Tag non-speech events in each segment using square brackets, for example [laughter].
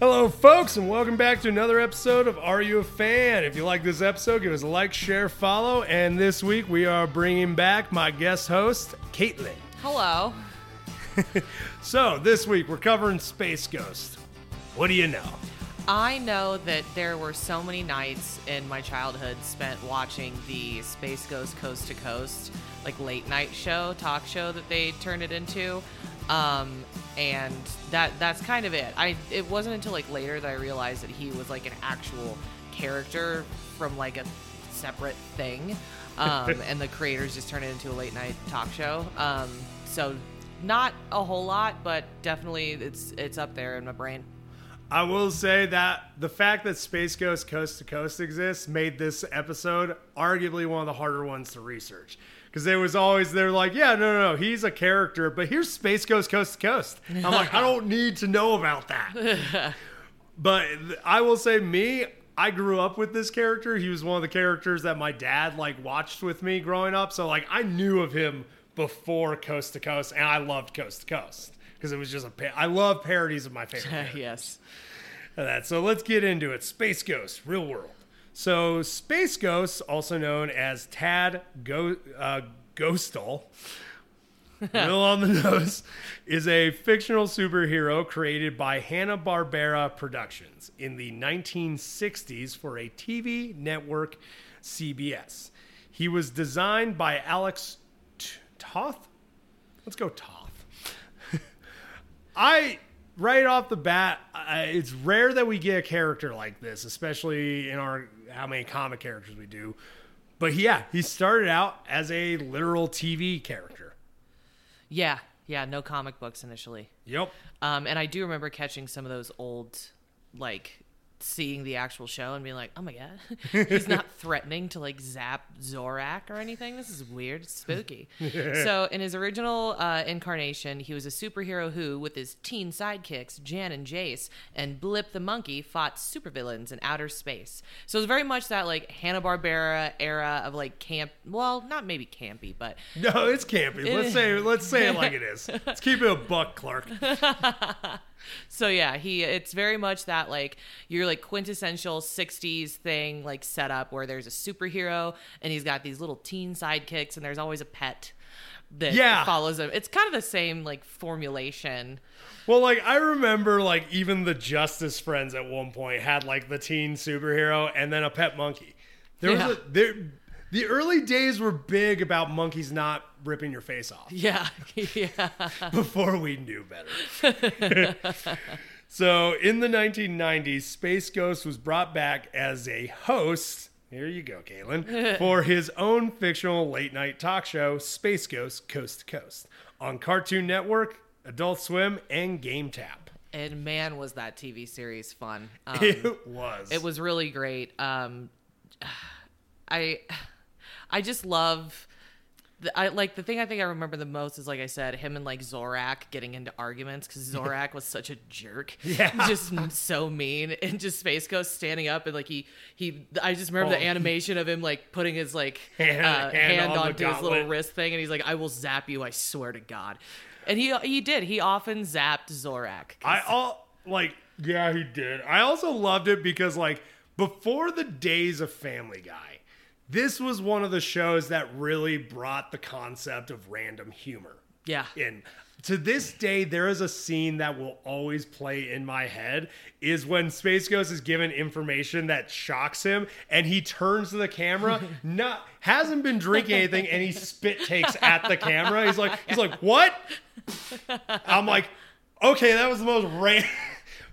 Hello, folks, and welcome back to another episode of Are You a Fan? If you like this episode, give us a like, share, follow. And this week we are bringing back my guest host, Caitlin. Hello. [laughs] So, this week we're covering Space Ghost. What do you know? I know that there were so many nights in my childhood spent watching the Space Ghost Coast to Coast, like late night show, talk show that they turned it into. Um, and that that's kind of it. I it wasn't until like later that I realized that he was like an actual character from like a separate thing. Um, [laughs] and the creators just turned it into a late night talk show. Um, so not a whole lot, but definitely it's it's up there in my brain. I will say that the fact that Space Ghost Coast to Coast exists made this episode arguably one of the harder ones to research. Because there was always, they're like, yeah, no, no, no, he's a character, but here's Space Ghost Coast to Coast. I'm like, I don't need to know about that. [laughs] but I will say, me, I grew up with this character. He was one of the characters that my dad like watched with me growing up. So like I knew of him before Coast to Coast, and I loved Coast to Coast because it was just a. Pa- I love parodies of my favorite. [laughs] yes. that. So let's get into it. Space Ghost, real world. So Space Ghost, also known as Tad Go- uh, Ghostal, [laughs] real on the nose, is a fictional superhero created by Hanna Barbera Productions in the 1960s for a TV network, CBS. He was designed by Alex T- Toth. Let's go Toth. I right off the bat, I, it's rare that we get a character like this, especially in our how many comic characters we do. But yeah, he started out as a literal TV character. Yeah. Yeah. No comic books initially. Yep. Um, and I do remember catching some of those old, like, seeing the actual show and being like, oh my god, [laughs] [laughs] he's not threatening to like zap Zorak or anything. This is weird, it's spooky. [laughs] so in his original uh, incarnation, he was a superhero who, with his teen sidekicks Jan and Jace and Blip the monkey, fought supervillains in outer space. So it was very much that like Hanna Barbera era of like camp. Well, not maybe campy, but No, it's campy. Let's say let's say it like it is. Let's keep it a buck, Clark. So yeah, he it's very much that like your like quintessential 60s thing like setup where there's a superhero and he's got these little teen sidekicks and there's always a pet that Yeah. follows him. It's kind of the same like formulation. Well, like I remember, like even the Justice Friends at one point had like the teen superhero and then a pet monkey. There Yeah. was a, there. The early days were big about monkeys not ripping your face off. Yeah. [laughs] yeah. before we knew better. [laughs] so, in the 1990s, Space Ghost was brought back as a host. Here you go, Caitlin, [laughs] for his own fictional late night talk show, Space Ghost Coast to Coast, on Cartoon Network, Adult Swim, and Game Tap. And man was that TV series fun. Um, It was. It was really great. Um, [sighs] I, [sighs] I just love. The, I like the thing I think I remember the most is like I said, him and like Zorak getting into arguments because Zorak was such a jerk, [laughs] Yeah. [laughs] just so mean, and just Space Ghost standing up and like he he. I just remember Oh. the animation of him like putting his like [laughs] Hand- uh, hand hand, on onto his little wrist thing, and he's like, "I will zap you, I swear to God," and he he did. He often zapped Zorak. I all like yeah he did. I also loved it because like before the days of Family Guy, this was one of the shows that really brought the concept of random humor yeah, in. To this day, there is a scene that will always play in my head is when Space Ghost is given information that shocks him and he turns to the camera, [laughs] not hasn't been drinking anything, and he spit takes at the camera. He's like, he's like, what? I'm like, okay, that was the most random.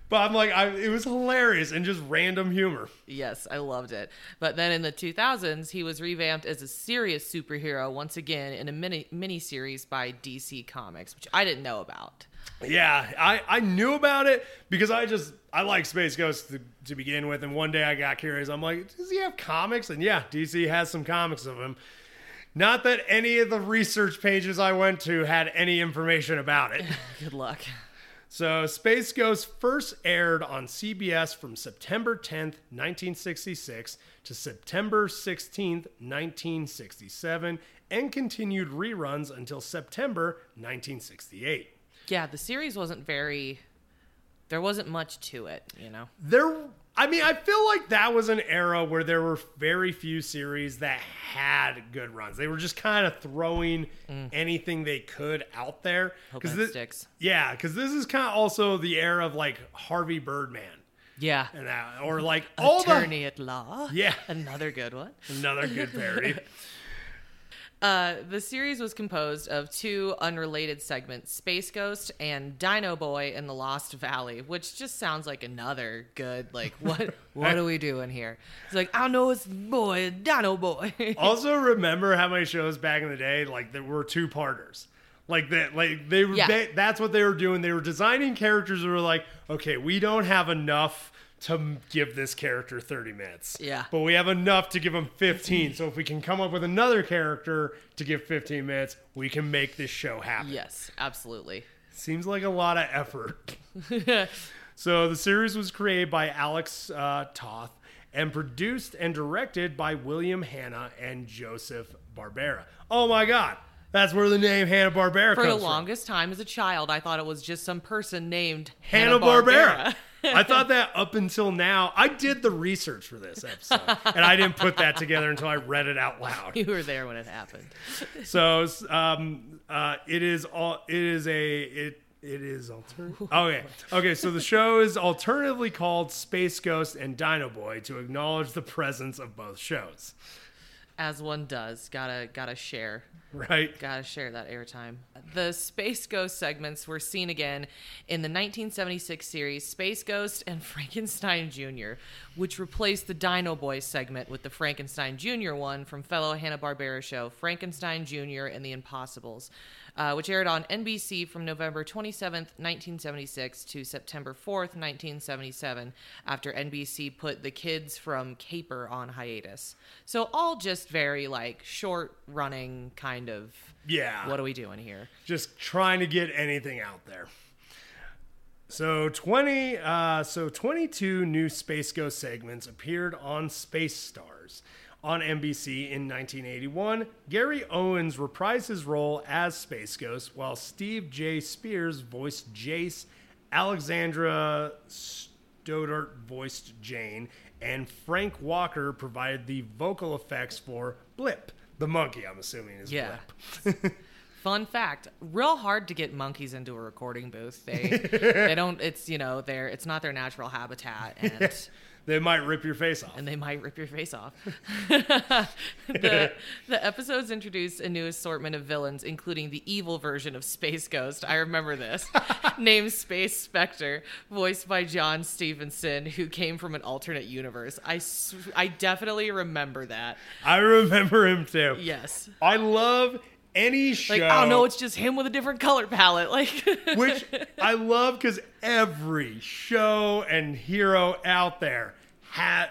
But I'm like, I, it was hilarious and just random humor. Yes, I loved it. But then in the 2000s, he was revamped as a serious superhero once again in a mini mini series by DC Comics, which I didn't know about. Yeah, I, I knew about it because I just I like Space Ghost to, to begin with, and one day I got curious. I'm like, does he have comics? And yeah, DC has some comics of him. Not that any of the research pages I went to had any information about it. [laughs] Good luck. So, Space Ghost first aired on CBS from September 10th, 1966 to September 16th, 1967, and continued reruns until September 1968. Yeah, the series wasn't very there wasn't much to it, you know. there I mean, I feel like that was an era where there were very few series that had good runs. They were just kind of throwing mm. anything they could out there. It this, sticks. Yeah, because this is kind of also the era of like Harvey Birdman Yeah. and that, or like [laughs] all the Attorney at Law. Yeah. [laughs] Another good one. another good parody. [laughs] Uh, the series was composed of two unrelated segments Space Ghost and Dino Boy in the Lost Valley, which just sounds like another good, like, [laughs] what what are we doing here? It's like, I know it's boy, Dino Boy. [laughs] also, remember how many shows back in the day like there were two parters. Like that, like they were. Yeah. They, that's what they were doing. They were designing characters that were like, okay, we don't have enough to give this character thirty minutes. Yeah. but we have enough to give him fifteen. so if we can come up with another character to give fifteen minutes, we can make this show happen. yes, absolutely. Seems like a lot of effort. [laughs] so the series was created by Alex uh, Toth and produced and directed by William Hanna and Joseph Barbera. Oh my God, that's where the name Hanna Barbera came from. For the from. longest time as a child, I thought it was just some person named Hanna Barbera. I [laughs] thought that up until now. I did the research for this episode, and I didn't put that together until I read it out loud. you were there when it happened. [laughs] So um, uh, it is all. It is a it. It is alternative. Okay, okay. So the show is alternatively called Space Ghost and Dino Boy to acknowledge the presence of both shows. As one does, gotta gotta share. Right. Gotta share that airtime. The Space Ghost segments were seen again in the 1976 series Space Ghost and Frankenstein Jr., which replaced the Dino Boy segment with the Frankenstein Jr. one from fellow Hanna-Barbera show Frankenstein Jr. and the Impossibles, uh, which aired on NBC from November 27th, 1976 to September 4th, 1977, after NBC put the kids from Caper on hiatus. So all just very like short running kind of Yeah. what are we doing here? just trying to get anything out there. So twenty, uh, so twenty-two new Space Ghost segments appeared on Space Stars on NBC in 1981. Gary Owens reprised his role as Space Ghost, while Steve J. Spears voiced Jace, Alexandra Stoddart voiced Jane, and Frank Welker provided the vocal effects for Blip, the monkey. I'm assuming is Yeah. Blip. [laughs] Fun fact: real hard to get monkeys into a recording booth. They they [laughs] don't. It's you know they're it's not their natural habitat, and They might rip your face off. and they might rip your face off. [laughs] [laughs] the the episodes introduced a new assortment of villains, including the evil version of Space Ghost. I remember this, named Space Spectre, voiced by John Stephenson, who came from an alternate universe. i i definitely remember that. I remember him too. Yes. I love any show. Like, oh no, it's just him with a different color palette. Like, [laughs] which I love because every show and hero out there had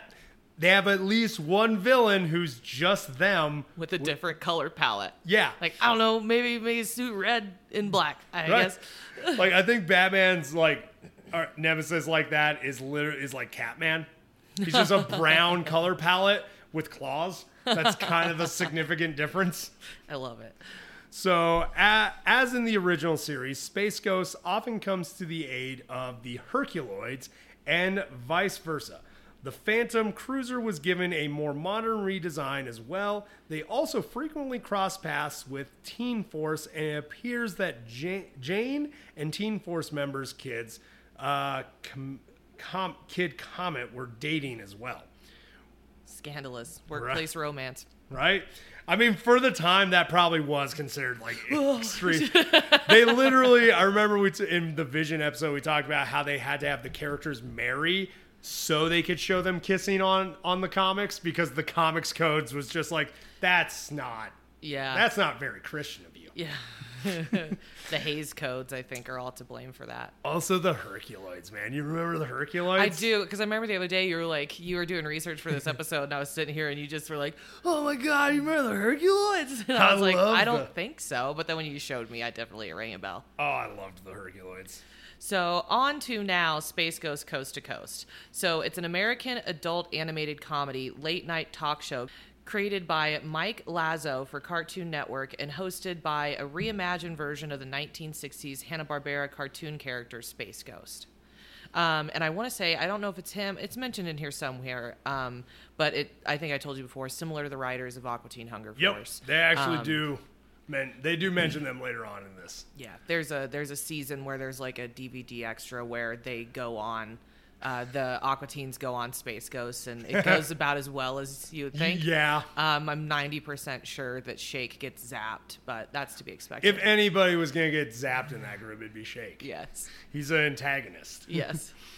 they have at least one villain who's just them. with a different color palette. Yeah, Like, I don't know, maybe maybe suit red and black, I right. guess. [laughs] like I think [laughs] Batman's like or nemesis like that is literally is like Catman. He's just a brown color palette with claws. That's kind of the significant difference. [laughs] I love it. So, as in the original series, Space Ghost often comes to the aid of the Herculoids and vice versa. The Phantom Cruiser was given a more modern redesign as well. They also frequently cross paths with Teen Force, and it appears that Jane and Teen Force members' kids, uh, com- com- Kid Comet, were dating as well Scandalous workplace romance. right? I mean, for the time, that probably was considered like [sighs] extreme. they literally, I remember we t- in the Vision episode we talked about how they had to have the characters marry so they could show them kissing on on the comics because the comics codes was just like that's not Yeah. that's not very Christian of you. yeah. [laughs] the Hays codes, I think, are all to blame for that. Also, the Herculoids, man. You remember the Herculoids? I do, because I remember the other day you were like, you were doing research for this [laughs] episode, and I was sitting here, and you just were like, "Oh my god, you remember the Herculoids?" [laughs] And I I was like, "I don't the- think so," but then when you showed me, I definitely rang a bell. Oh, I loved the Herculoids. So, on to now Space Ghost Coast to Coast. So, it's an American adult animated comedy late night talk show created by Mike Lazzo for Cartoon Network and hosted by a reimagined version of the 1960s Hanna-Barbera cartoon character Space Ghost. Um, and I want to say I don't know if it's him. It's mentioned in here somewhere. Um, but it I think I told you before, similar to the writers of Aqua Teen Hunger Yep, Force. they actually Um, do. Men, they do mention them later on in this. Yeah, there's a there's a season where there's like a DVD extra where they go on. Uh, the Aqua Teens go on Space Ghost, and it [laughs] goes about as well as you would think. Yeah. Um, I'm 90% sure that Shake gets zapped, but that's to be expected. If anybody was gonna get zapped in that group, it'd be Shake. yes. He's an antagonist. Yes. [laughs] [laughs]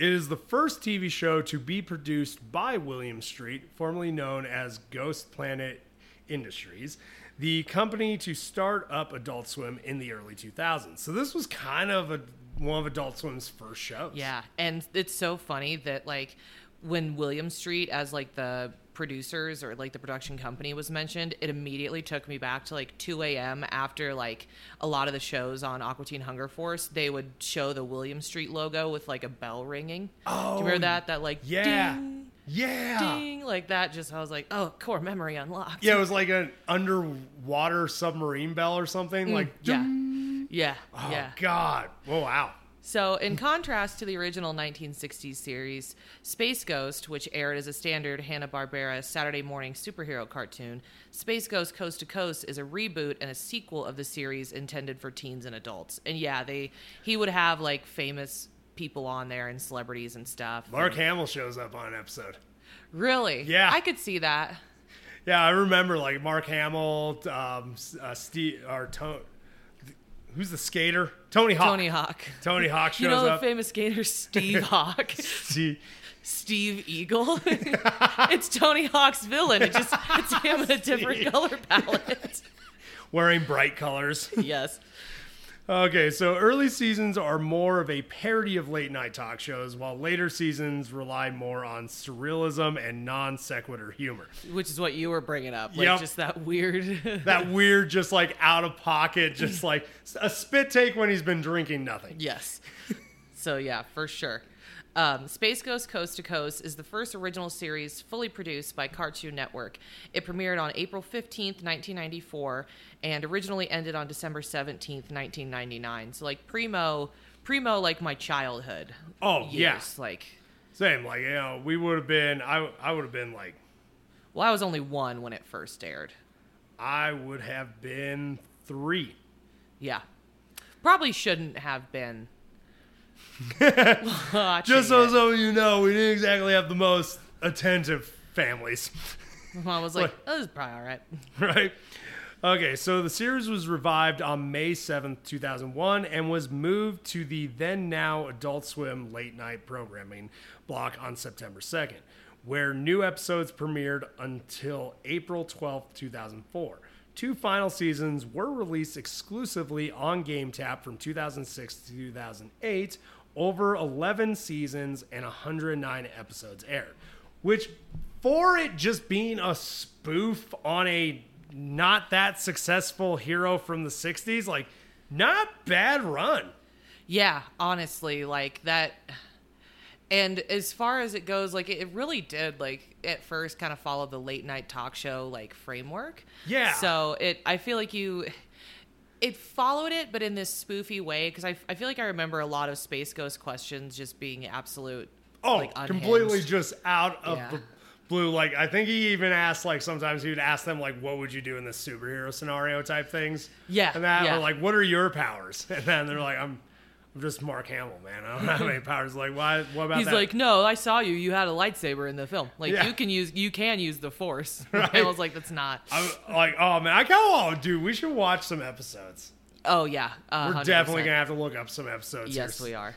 It is the first TV show to be produced by William Street, formerly known as Ghost Planet Industries, the company to start up Adult Swim in the early 2000s. So this was kind of a, one of Adult Swim's first shows. Yeah, and it's so funny that like when William Street as like the producers or like the production company was mentioned, it immediately took me back to like 2 a.m. after like a lot of the shows on Aqua Teen Hunger Force. They would show the William Street logo with like a bell ringing. Do you remember Oh, that? That like Yeah. ding, Yeah. ding, like that. Just I was like, oh, core memory unlocked. Yeah, it was like an underwater submarine bell or something. Mm, like, yeah, ding. Yeah, Oh, yeah. God. Oh, wow. So, in contrast to the original 1960s series, Space Ghost, which aired as a standard Hanna-Barbera Saturday morning superhero cartoon, Space Ghost Coast to Coast is a reboot and a sequel of the series intended for teens and adults. And yeah, they he would have like famous people on there and celebrities and stuff. Mark Hamill shows up on an episode. Really? Yeah. I could see that. Yeah, I remember like Mark Hamill, um, uh, Steve, or to- who's the skater? Tony Hawk. Tony Hawk. Tony Hawk shows You know the up. famous skater Steve [laughs] Hawk, See, Steve Eagle. [laughs] it's Tony Hawk's villain. It just it's him in a different color palette. [laughs] wearing bright colors. yes. Okay, so early seasons are more of a parody of late night talk shows, while later seasons rely more on surrealism and non sequitur humor. Which is what you were bringing up. Like Yep. just that weird. [laughs] That weird, just like out of pocket, just like a spit take when he's been drinking nothing. yes. So yeah, for sure. Um, Space Ghost Coast to Coast is the first original series fully produced by Cartoon Network. It premiered on April 15th, 1994, and originally ended on December 17th, 1999. So like primo, primo like my childhood. Oh, yeah. Like, Same, like, you know, we would have been, I, I would have been like, well, I was only one when it first aired. I would have been three. Yeah, probably shouldn't have been. Just so it. some of you know, we didn't exactly have the most attentive families, [laughs] I was like, oh, this is probably all right. [laughs] right? Okay, so the series was revived on May 7th, 2001, and was moved to the then now Adult Swim late night programming block on September 2nd, where new episodes premiered until April 12th, 2004. Two final seasons were released exclusively on Game Tap from 2006 to 2008. Over 11 seasons and 109 episodes aired, which, for it just being a spoof on a not that successful hero from the 60s, like, not bad run. Yeah, honestly, like that. And as far as it goes, like it really did, like at first, kind of follow the late night talk show like framework. Yeah. So it, I feel like you, it followed it, but in this spoofy way. Because I, I feel like I remember a lot of Space Ghost questions just being absolute. Oh, like, completely just out of Yeah. the blue. Like, I think he even asked, like, sometimes he would ask them, like, what would you do in this superhero scenario type things? Yeah, And that, yeah. or like, what are your powers? [laughs] And then they're like, I'm. I'm just Mark Hamill, man. I don't have any [laughs] powers. Like, why? What about He's that? like, no, I saw you. You had a lightsaber in the film. Like Yeah. you can use, you can use the Force. [laughs] Right. I was like, that's not. I'm like, oh man, I kind of, oh, dude, we should watch some episodes. Oh yeah, uh, We're 100%. definitely gonna have to look up some episodes. Yes, here. we are.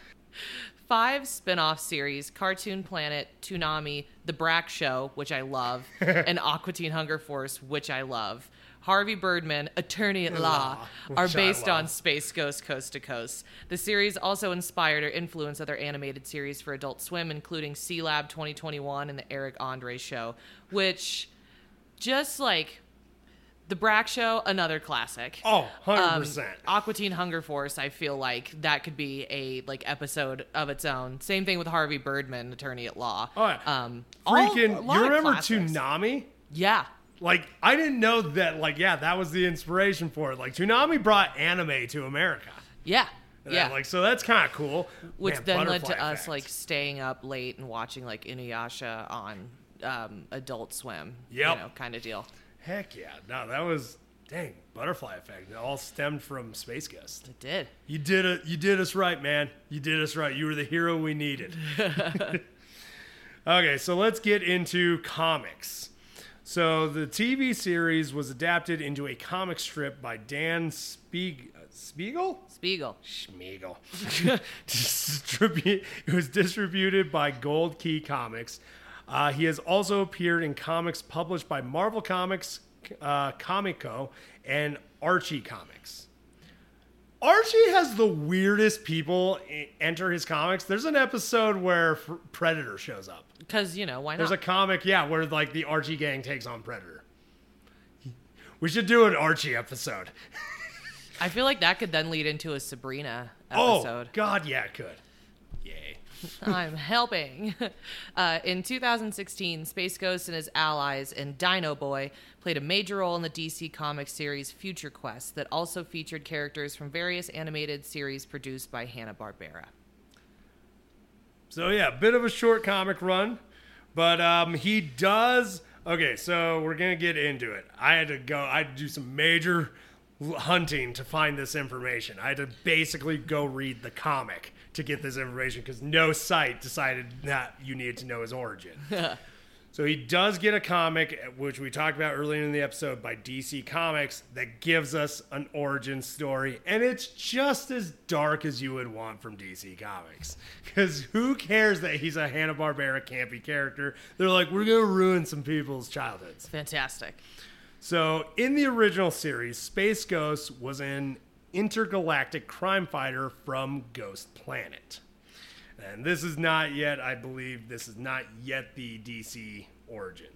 Five spin off series Cartoon Planet, Toonami, The Brak Show, which I love, [laughs] and Aqua Teen Hunger Force, which I love. Harvey Birdman, Attorney at Law, are based on. Space Ghost Coast to Coast. The series also inspired or influenced other animated series for Adult Swim, including Sealab 2021 and The Eric Andre Show, which just like The Brak Show, another classic. Oh, 100 Um, percent. Aqua Teen Hunger Force, I feel like that could be a like episode of its own. Same thing with Harvey Birdman, Attorney at Law. Oh, yeah. Um, Freaking, lot you remember classics. Toonami? Yeah. Like, I didn't know that. Like, yeah, that was the inspiration for it. Like, Toonami brought anime to America. Yeah. And Yeah. I'm like, so that's kind of cool. which Man, then led to us like staying up late and watching like Inuyasha on um, Adult Swim. Yep. You know, kind of deal. Heck yeah. No, that was, dang, butterfly effect. It all stemmed from Space Ghost. It did. You did it. You did us right, man. You did us right. You were the hero we needed. [laughs] [laughs] okay, so let's get into comics. So the TV series was adapted into a comic strip by Dan Spieg- Spiegel. Spiegel. Schmiegel. [laughs] Distribu- it was distributed by Gold Key Comics. Uh, he has also appeared in comics published by Marvel Comics, uh, Comico, and Archie Comics. Archie has the weirdest people enter his comics. There's an episode where Predator shows up. Because, you know, why not? There's a comic, yeah, where like the Archie gang takes on Predator. We should do an Archie episode. I feel like that could then lead into a Sabrina episode. Oh, episode. God, yeah, it could. Yay. [laughs] I'm helping. [laughs] Uh, in 2016, Space Ghost and his allies and Dino Boy played a major role in the DC Comics series Future Quest that also featured characters from various animated series produced by Hanna-Barbera. So yeah, bit of a short comic run, but um, he does. Okay, so we're gonna get into it. I had to go. I had to do some major hunting to find this information. I had to basically go read the comic to get this information because no site decided that you needed to know his origin. [laughs] So he does get a comic, which we talked about earlier in the episode by DC Comics, that gives us an origin story. And it's just as dark as you would want from DC Comics. Because who cares that he's a Hanna-Barbera campy character? They're like, we're going to ruin some people's childhoods. Fantastic. So, in the original series, Space Ghost was an intergalactic crime fighter from Ghost Planet. And this is not yet, I believe, this is not yet the DC origin.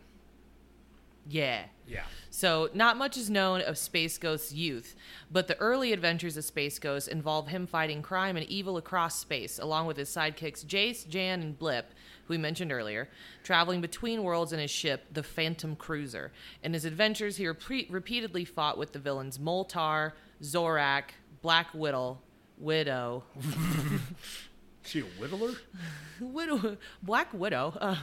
Yeah. Yeah. So, not much is known of Space Ghost's youth, but the early adventures of Space Ghost involve him fighting crime and evil across space, along with his sidekicks Jace, Jan, and Blip, who we mentioned earlier, traveling between worlds in his ship, the Phantom Cruiser. In his adventures, he repe- repeatedly fought with the villains Moltar, Zorak, Black Widow, Widow, [laughs] She a whittler? [laughs] Widow, Black Widow. Uh,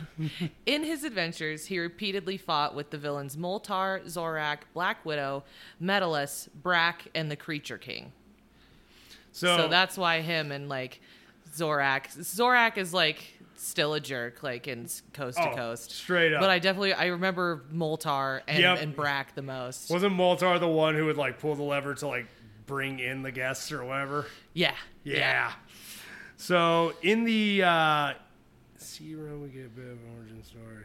in his adventures, he repeatedly fought with the villains Moltar, Zorak, Black Widow, Metallus, Brak, and the Creature King. So, So that's why him and like Zorak. Zorak is like still a jerk, like in Coast to Oh, Coast. straight up. But I definitely I remember Moltar and, Yep. and Brak the most. wasn't Moltar the one who would like pull the lever to like bring in the guests or whatever? yeah. Yeah. So in the uh, run, we get a bit of an origin story.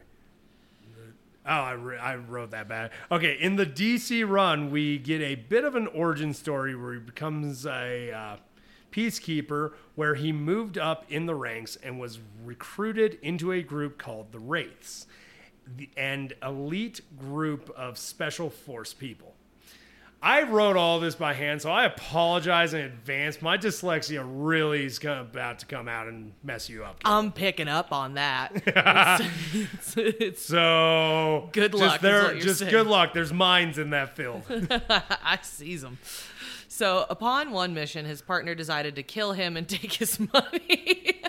Oh, I, re- I wrote that bad. Okay, in the DC run, we get a bit of an origin story where he becomes a uh, peacekeeper, where he moved up in the ranks and was recruited into a group called the Wraiths, the, an elite group of special force people. I wrote all this by hand, so I apologize in advance. My dyslexia really is gonna, about to come out and mess you up. I'm picking up on that. [laughs] it's, it's, it's- So Good luck is There, just saying. good luck. There's mines in that field. [laughs] I seize them. So, upon one mission, his partner decided to kill him and [laughs] take his money.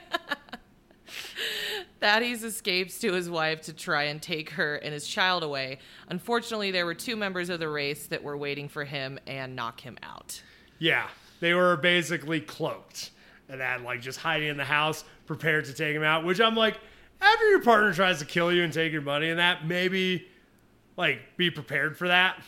Thaddeus escapes to his wife to try and take her and his child away. Unfortunately, there were two members of the race that were waiting for him and knock him out. yeah, they were basically cloaked and that like just hiding in the house, prepared to take him out. Which I'm like, after your partner tries to kill you and take your money and that, maybe like be prepared for that.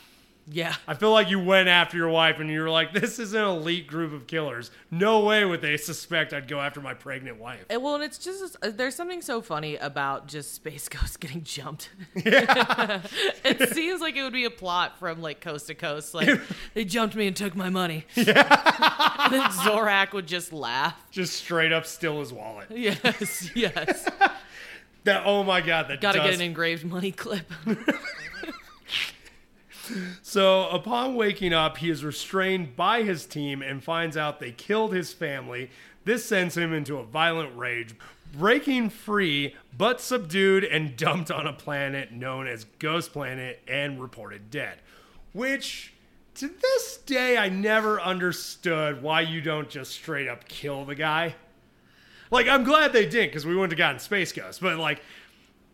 Yeah. I feel like you went after your wife and you were like, this is an elite group of killers. No way would they suspect I'd go after my pregnant wife. And, well, and it's just uh, there's something so funny about just Space [laughs] Ghost getting jumped. it seems like it would be a plot from like Coast to Coast. Like they jumped me and took my money. [laughs] Yeah. and then Zorak would just laugh. Just straight up steal his wallet. Yes, yes. [laughs] That oh my god, that Got to does. get an engraved money clip. So upon waking up, he is restrained by his team and finds out they killed his family. This sends him into a violent rage, breaking free, but subdued and [laughs] dumped on a planet known as Ghost Planet and reported dead. Which to this day, I never understood why you don't just straight up kill the guy. Like, I'm glad they didn't because we wouldn't have gotten Space Ghost. But like,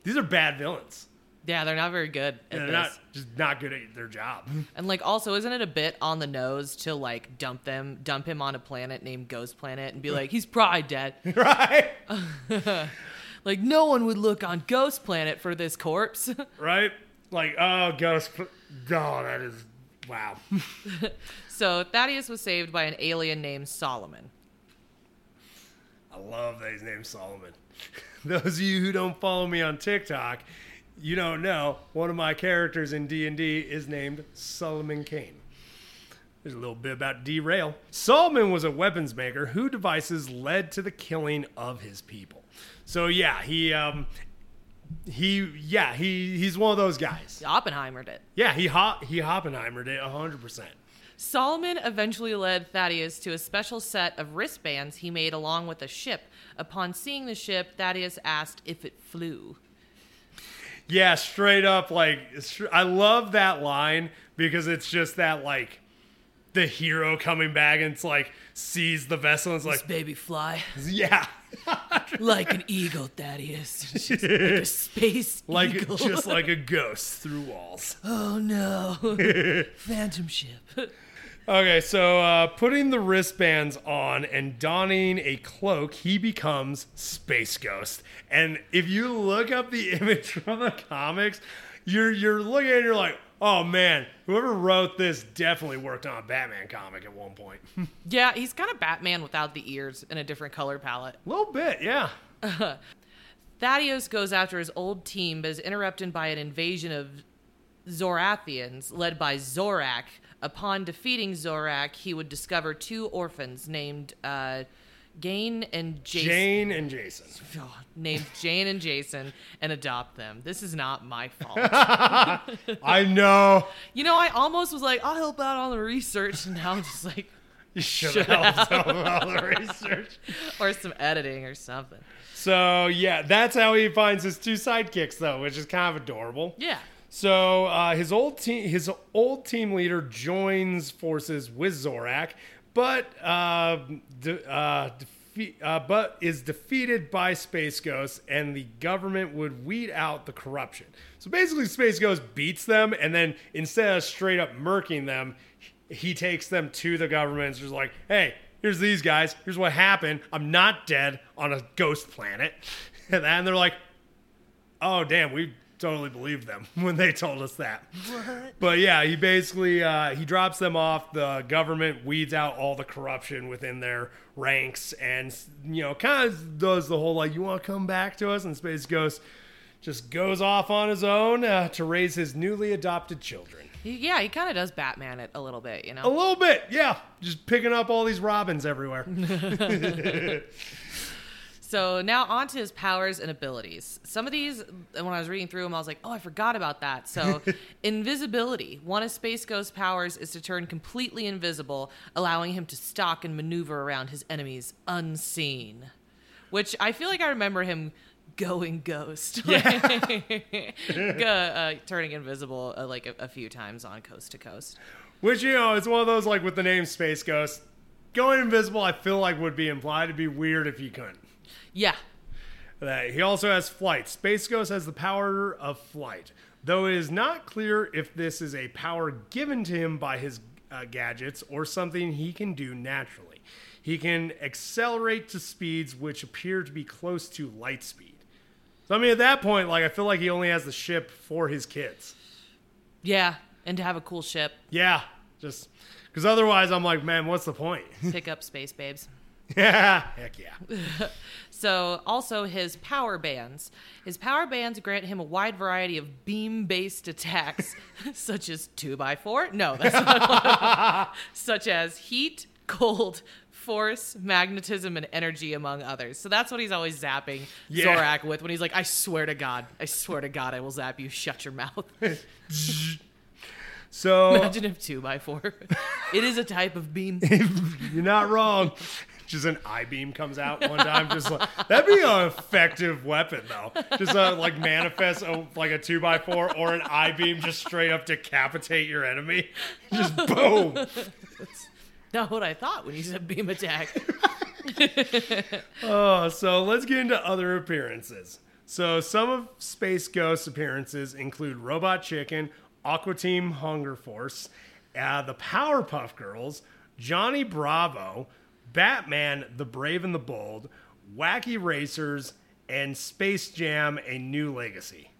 these are bad villains. Yeah, they're not very good at they're this. not just not good at their job. [laughs] And like also isn't it a bit on the nose to like dump them dump him on a planet named Ghost Planet and be like, he's probably dead. [laughs] right? [laughs] like no one would look on Ghost Planet for this corpse. Right? Like, oh, Ghost. Oh, that is wow. so Thaddeus was saved by an alien named Solomon. I love that his name's Solomon. Those of you who don't follow me on TikTok, you don't know one of my characters in D and D is named Solomon Kane. There's a little bit about derail. Solomon was a weapons maker whose devices led to the killing of his people. So yeah, he um he yeah he he's one of those guys. Oppenheimered it. Yeah, he hop he Oppenheimered it hundred percent. Solomon eventually led Thaddeus to a special set of wristbands he made along with a ship. Upon seeing the ship, Thaddeus asked if it flew. Yeah, straight up like I love that line because it's just that like the hero coming back and it's like sees the vessel and it's This like baby fly [laughs] yeah [laughs] like an eagle, Thaddeus. Just like a [laughs] space like eagle. just like a ghost through walls. oh no, phantom ship. Okay, so uh, putting the wristbands on and donning a cloak, he becomes Space Ghost. And if you look up the [laughs] image from the comics, you're you're looking at it, you're like, oh man, whoever wrote this definitely worked on a Batman comic at one point. [laughs] Yeah, he's kind of Batman without the ears and a different color palette. A little bit, yeah. [laughs] Thaddeus goes after his old team, but is interrupted by an invasion of Zorathians led by Zorak. Upon defeating Zorak, he would discover two orphans named uh, Gain and Jason. Jane and Jason. [laughs] Oh, named Jane and Jason and adopt them. This is not my fault. [laughs] [laughs] I know. you know, I almost was like, I'll help out on the research, and now I'm just like, You should have helped out with all the research. or some editing or something. So yeah, that's how he finds his two sidekicks though, which is kind of adorable. Yeah. So uh, his old team, his old team leader joins forces with Zorak, but uh, de- uh, defe- uh, but is defeated by Space Ghost, and the government would weed out the corruption. So basically, Space Ghost beats them, and then instead of straight up murking them, he takes them to the government. And is like, "Hey, here's these guys. Here's what happened. I'm not dead on a ghost planet." [laughs] And they're like, oh damn we totally believed them [laughs] when they told us that. But yeah he basically uh, he drops them off. The government weeds out all the corruption within their ranks and you know kind of does the whole like you want to come back to us? And space ghost just goes off on his own uh, to raise his newly adopted children. Yeah, he kind of does Batman it a little bit, you know. a little bit yeah. Just picking up all these robins everywhere [laughs] [laughs] So now on to his powers and abilities. Some of these, when I was reading through them, I was like, oh, I forgot about that. So, [laughs] invisibility. One of Space Ghost's powers is to turn completely invisible, allowing him to stalk and maneuver around his enemies unseen. Which I feel like I remember him going ghost. [laughs] Go- [laughs] uh, turning invisible uh, like a, a few times on Coast to Coast. Which you know, it's one of those like with the name Space Ghost, going invisible. I feel like would be implied. It'd be weird if he couldn't. Yeah. He also has flight. Space Ghost has the power of flight, though it is not clear if this is a power given to him by his uh, gadgets or something he can do naturally. He can accelerate to speeds which appear to be close to light speed. So I mean, at that point, like I feel like he only has the ship for his kids. Yeah. And to have a cool ship, Yeah, just because otherwise, I'm like, man, what's the point? pick up space babes. [laughs] yeah, heck yeah. [laughs] So, also his power bands. His power bands grant him a wide variety of beam based attacks, [laughs] such as 2x4. No, that's not one. Such as heat, cold, force, magnetism, and energy, among others. So, that's what he's always zapping Yeah. Zorak with when he's like, I swear to God, I swear to God, I will zap you. Shut your mouth. So Imagine if 2x4. it is a type of beam. you're not wrong. Just an I beam comes out one time. Just like that'd be an effective weapon though. Just uh, like manifest a, like a two by four or an I beam, just straight up decapitate your enemy. Just boom. That's Not what I thought when you said beam attack. [laughs] Oh, so let's get into other appearances. So some of Space Ghost's appearances include Robot Chicken, Aqua Teen Hunger Force, uh, the Powerpuff Girls, Johnny Bravo, Batman, The Brave and the Bold, Wacky Racers, and Space Jam: A New Legacy.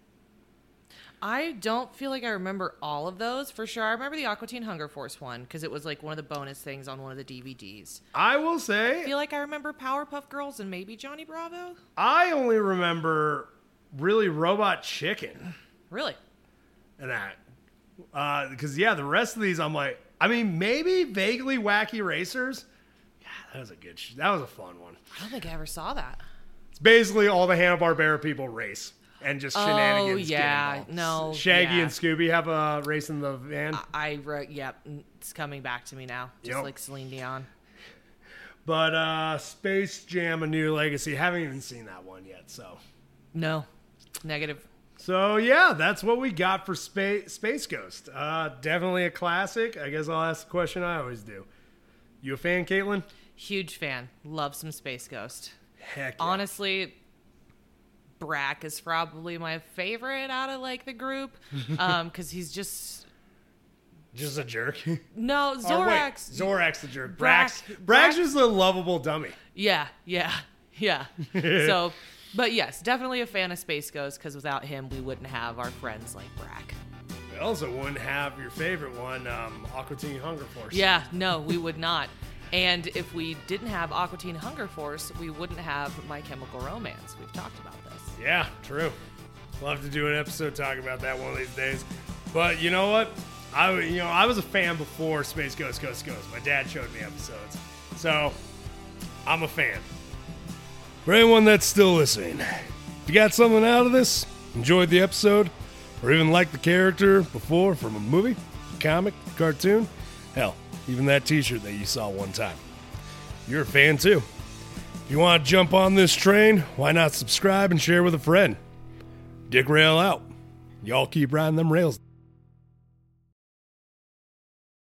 I don't feel like I remember all of those for sure. I remember the Aqua Teen Hunger Force one because it was like one of the bonus things on one of the DVDs. I will say. I feel like I remember Powerpuff Girls and maybe Johnny Bravo. I only remember really Robot Chicken. Really? and that. Uh, because yeah, the rest of these, I'm like, I mean, maybe vaguely wacky racers. That was a good. Sh- that was a fun one. I don't think I ever saw that. It's basically all the Hanna Barbera people race and just Oh, shenanigans. get yeah. No, Shaggy yeah. and Scooby have a race in the van, I wrote, yep, it's coming back to me now. Just Yep. like Celine Dion. but uh, Space Jam: A New Legacy. Haven't even seen that one yet. So, No, negative. so yeah, that's what we got for Space Space Ghost. Uh, definitely a classic. I guess I'll ask the question I always do. You a fan, Caitlin? Huge fan. Love some Space Ghost. Heck, yeah. Honestly, Brak is probably my favorite out of like the group [laughs] um because he's just just a jerk. [laughs] no wait, Zorak's. Zorak's the jerk. Brak- Brax. Brax is a lovable dummy. Yeah, yeah, yeah. [laughs] so, but yes, definitely a fan of Space Ghost because without him, we wouldn't have our friends like Brak. We also wouldn't have your favorite one, um, Aqua Teen Hunger Force. Yeah, no, we would not. And if we didn't have Aqua Teen Hunger Force, we wouldn't have My Chemical Romance. We've talked about this. Yeah, true. Love to do an episode talking about that one of these days. But you know what? I you know I was a fan before Space Ghost Ghost Ghost. My dad showed me episodes, so I'm a fan. For anyone that's still listening, if you got something out of this, enjoyed the episode, or even liked the character before from a movie, comic, cartoon, hell, even that T-shirt that you saw one time, you're a fan too. If you want to jump on this train, why not subscribe and share with a friend? Dick Rail out. Y'all keep riding them rails.